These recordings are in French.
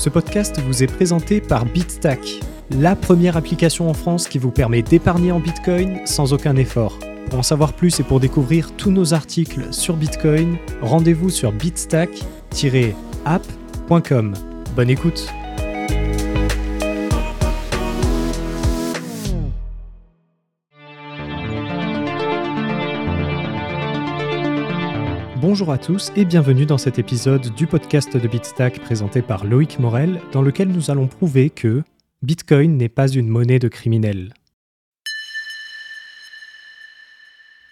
Ce podcast vous est présenté par BitStack, la première application en France qui vous permet d'épargner en Bitcoin sans aucun effort. Pour en savoir plus et pour découvrir tous nos articles sur Bitcoin, rendez-vous sur bitstack-app.com. Bonne écoute Bonjour à tous et bienvenue dans cet épisode du podcast de Bitstack présenté par Loïc Morel, dans lequel nous allons prouver que Bitcoin n'est pas une monnaie de criminels.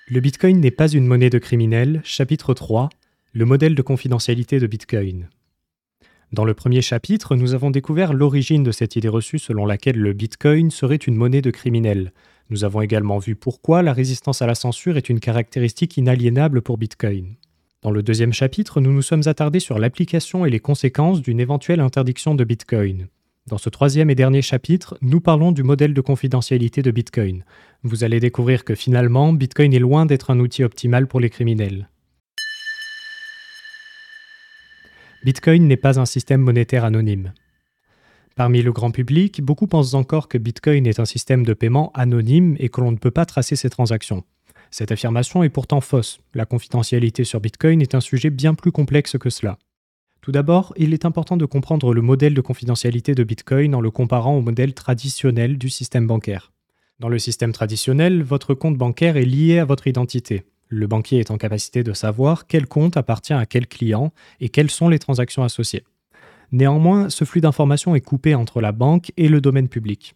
Le Bitcoin n'est pas une monnaie de criminels, chapitre 3, le modèle de confidentialité de Bitcoin. Dans le premier chapitre, nous avons découvert l'origine de cette idée reçue selon laquelle le Bitcoin serait une monnaie de criminels. Nous avons également vu pourquoi la résistance à la censure est une caractéristique inaliénable pour Bitcoin. Dans le deuxième chapitre, nous nous sommes attardés sur l'application et les conséquences d'une éventuelle interdiction de Bitcoin. Dans ce troisième et dernier chapitre, nous parlons du modèle de confidentialité de Bitcoin. Vous allez découvrir que finalement, Bitcoin est loin d'être un outil optimal pour les criminels. Bitcoin n'est pas un système monétaire anonyme. Parmi le grand public, beaucoup pensent encore que Bitcoin est un système de paiement anonyme et que l'on ne peut pas tracer ses transactions. Cette affirmation est pourtant fausse. La confidentialité sur Bitcoin est un sujet bien plus complexe que cela. Tout d'abord, il est important de comprendre le modèle de confidentialité de Bitcoin en le comparant au modèle traditionnel du système bancaire. Dans le système traditionnel, votre compte bancaire est lié à votre identité. Le banquier est en capacité de savoir quel compte appartient à quel client et quelles sont les transactions associées. Néanmoins, ce flux d'informations est coupé entre la banque et le domaine public.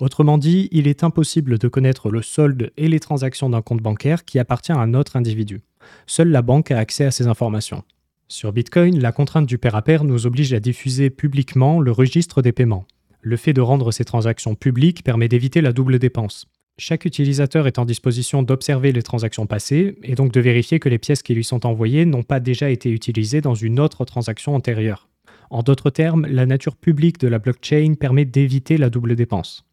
Autrement dit, il est impossible de connaître le solde et les transactions d'un compte bancaire qui appartient à un autre individu. Seule la banque a accès à ces informations. Sur Bitcoin, la contrainte du pair à pair nous oblige à diffuser publiquement le registre des paiements. Le fait de rendre ces transactions publiques permet d'éviter la double dépense. Chaque utilisateur est en disposition d'observer les transactions passées et donc de vérifier que les pièces qui lui sont envoyées n'ont pas déjà été utilisées dans une autre transaction antérieure. En d'autres termes, la nature publique de la blockchain permet d'éviter la double dépense.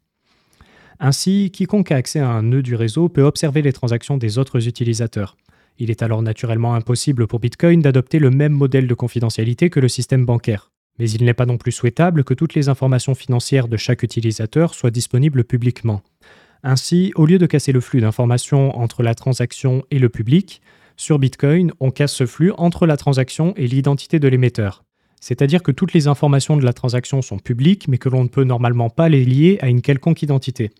Ainsi, quiconque a accès à un nœud du réseau peut observer les transactions des autres utilisateurs. Il est alors naturellement impossible pour Bitcoin d'adopter le même modèle de confidentialité que le système bancaire. Mais il n'est pas non plus souhaitable que toutes les informations financières de chaque utilisateur soient disponibles publiquement. Ainsi, au lieu de casser le flux d'informations entre la transaction et le public, sur Bitcoin, on casse ce flux entre la transaction et l'identité de l'émetteur. C'est-à-dire que toutes les informations de la transaction sont publiques, mais que l'on ne peut normalement pas les lier à une quelconque identité.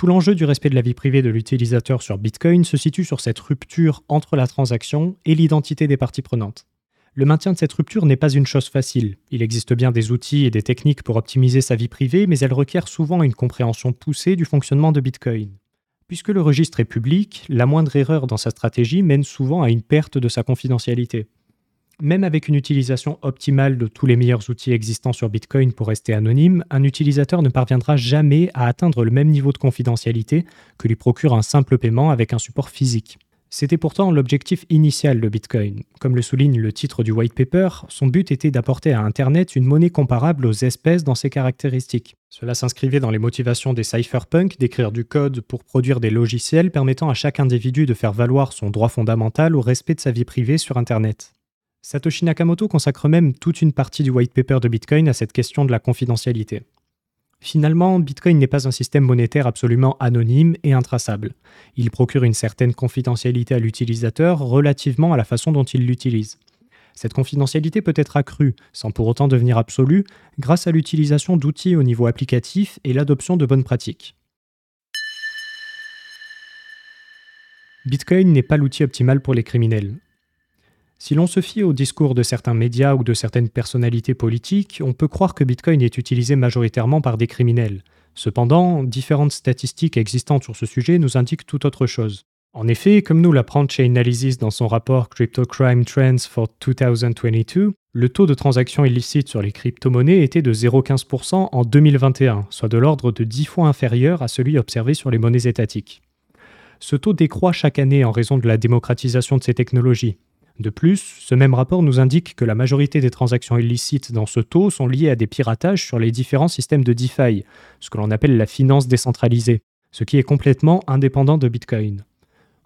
Tout l'enjeu du respect de la vie privée de l'utilisateur sur Bitcoin se situe sur cette rupture entre la transaction et l'identité des parties prenantes. Le maintien de cette rupture n'est pas une chose facile. Il existe bien des outils et des techniques pour optimiser sa vie privée, mais elle requiert souvent une compréhension poussée du fonctionnement de Bitcoin. Puisque le registre est public, la moindre erreur dans sa stratégie mène souvent à une perte de sa confidentialité. Même avec une utilisation optimale de tous les meilleurs outils existants sur Bitcoin pour rester anonyme, un utilisateur ne parviendra jamais à atteindre le même niveau de confidentialité que lui procure un simple paiement avec un support physique. C'était pourtant l'objectif initial de Bitcoin. Comme le souligne le titre du white paper, son but était d'apporter à Internet une monnaie comparable aux espèces dans ses caractéristiques. Cela s'inscrivait dans les motivations des cypherpunks d'écrire du code pour produire des logiciels permettant à chaque individu de faire valoir son droit fondamental au respect de sa vie privée sur Internet. Satoshi Nakamoto consacre même toute une partie du white paper de Bitcoin à cette question de la confidentialité. Finalement, Bitcoin n'est pas un système monétaire absolument anonyme et intraçable. Il procure une certaine confidentialité à l'utilisateur relativement à la façon dont il l'utilise. Cette confidentialité peut être accrue, sans pour autant devenir absolue, grâce à l'utilisation d'outils au niveau applicatif et l'adoption de bonnes pratiques. Bitcoin n'est pas l'outil optimal pour les criminels. Si l'on se fie au discours de certains médias ou de certaines personnalités politiques, on peut croire que Bitcoin est utilisé majoritairement par des criminels. Cependant, différentes statistiques existantes sur ce sujet nous indiquent tout autre chose. En effet, comme nous l'apprend Chainalysis dans son rapport Crypto Crime Trends for 2022, le taux de transactions illicites sur les crypto-monnaies était de 0,15% en 2021, soit de l'ordre de 10 fois inférieur à celui observé sur les monnaies étatiques. Ce taux décroît chaque année en raison de la démocratisation de ces technologies. De plus, ce même rapport nous indique que la majorité des transactions illicites dans ce taux sont liées à des piratages sur les différents systèmes de DeFi, ce que l'on appelle la finance décentralisée, ce qui est complètement indépendant de Bitcoin.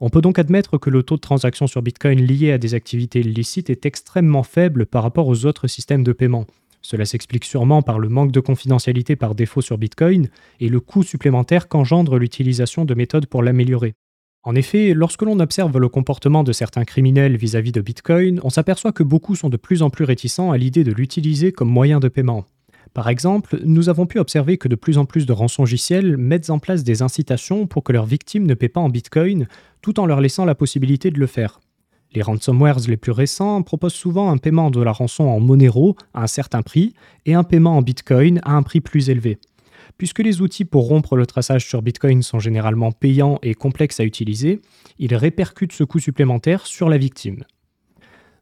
On peut donc admettre que le taux de transactions sur Bitcoin lié à des activités illicites est extrêmement faible par rapport aux autres systèmes de paiement, Cela s'explique sûrement par le manque de confidentialité par défaut sur Bitcoin et le coût supplémentaire qu'engendre l'utilisation de méthodes pour l'améliorer. En effet, lorsque l'on observe le comportement de certains criminels vis-à-vis de Bitcoin, on s'aperçoit que beaucoup sont de plus en plus réticents à l'idée de l'utiliser comme moyen de paiement. Par exemple, nous avons pu observer que de plus en plus de rançongiciels mettent en place des incitations pour que leurs victimes ne paient pas en Bitcoin, tout en leur laissant la possibilité de le faire. Les ransomwares les plus récents proposent souvent un paiement de la rançon en Monero à un certain prix et un paiement en Bitcoin à un prix plus élevé. Puisque les outils pour rompre le traçage sur Bitcoin sont généralement payants et complexes à utiliser, ils répercutent ce coût supplémentaire sur la victime.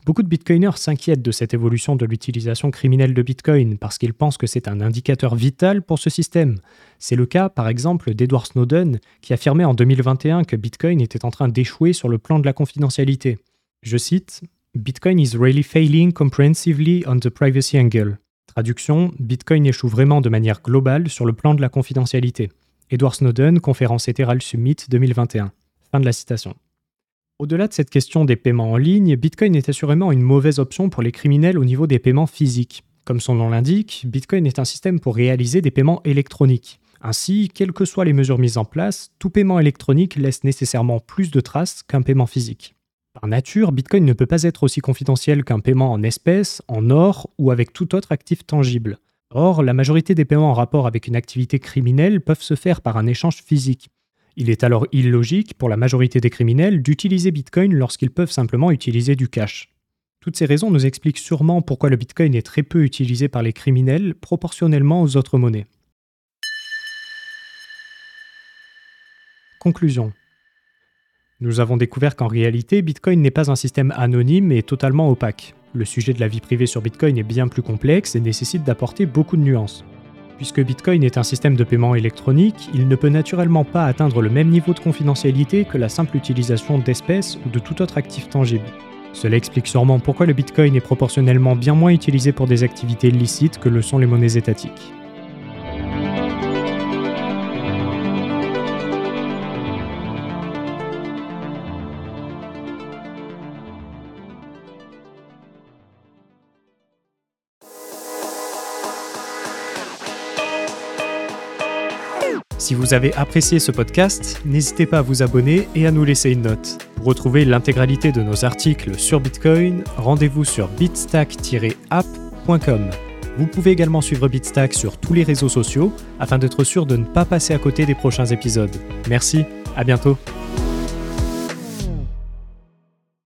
Beaucoup de bitcoiners s'inquiètent de cette évolution de l'utilisation criminelle de Bitcoin parce qu'ils pensent que c'est un indicateur vital pour ce système. C'est le cas, par exemple, d'Edward Snowden, qui affirmait en 2021 que Bitcoin était en train d'échouer sur le plan de la confidentialité. Je cite Bitcoin is really failing comprehensively on the privacy angle. Traduction, Bitcoin échoue vraiment de manière globale sur le plan de la confidentialité. Edward Snowden, conférence Ethereal Summit 2021. Fin de la citation. Au-delà de cette question des paiements en ligne, Bitcoin est assurément une mauvaise option pour les criminels au niveau des paiements physiques. Comme son nom l'indique, Bitcoin est un système pour réaliser des paiements électroniques. Ainsi, quelles que soient les mesures mises en place, tout paiement électronique laisse nécessairement plus de traces qu'un paiement physique. Par nature, Bitcoin ne peut pas être aussi confidentiel qu'un paiement en espèces, en or ou avec tout autre actif tangible. Or, la majorité des paiements en rapport avec une activité criminelle peuvent se faire par un échange physique. Il est alors illogique pour la majorité des criminels d'utiliser Bitcoin lorsqu'ils peuvent simplement utiliser du cash. Toutes ces raisons nous expliquent sûrement pourquoi le Bitcoin est très peu utilisé par les criminels proportionnellement aux autres monnaies. Conclusion. Nous avons découvert qu'en réalité, Bitcoin n'est pas un système anonyme et totalement opaque. Le sujet de la vie privée sur Bitcoin est bien plus complexe et nécessite d'apporter beaucoup de nuances. Puisque Bitcoin est un système de paiement électronique, il ne peut naturellement pas atteindre le même niveau de confidentialité que la simple utilisation d'espèces ou de tout autre actif tangible. Cela explique sûrement pourquoi le Bitcoin est proportionnellement bien moins utilisé pour des activités licites que le sont les monnaies étatiques. Si vous avez apprécié ce podcast, n'hésitez pas à vous abonner et à nous laisser une note. Pour retrouver l'intégralité de nos articles sur Bitcoin, rendez-vous sur bitstack-app.com. Vous pouvez également suivre Bitstack sur tous les réseaux sociaux afin d'être sûr de ne pas passer à côté des prochains épisodes. Merci, à bientôt.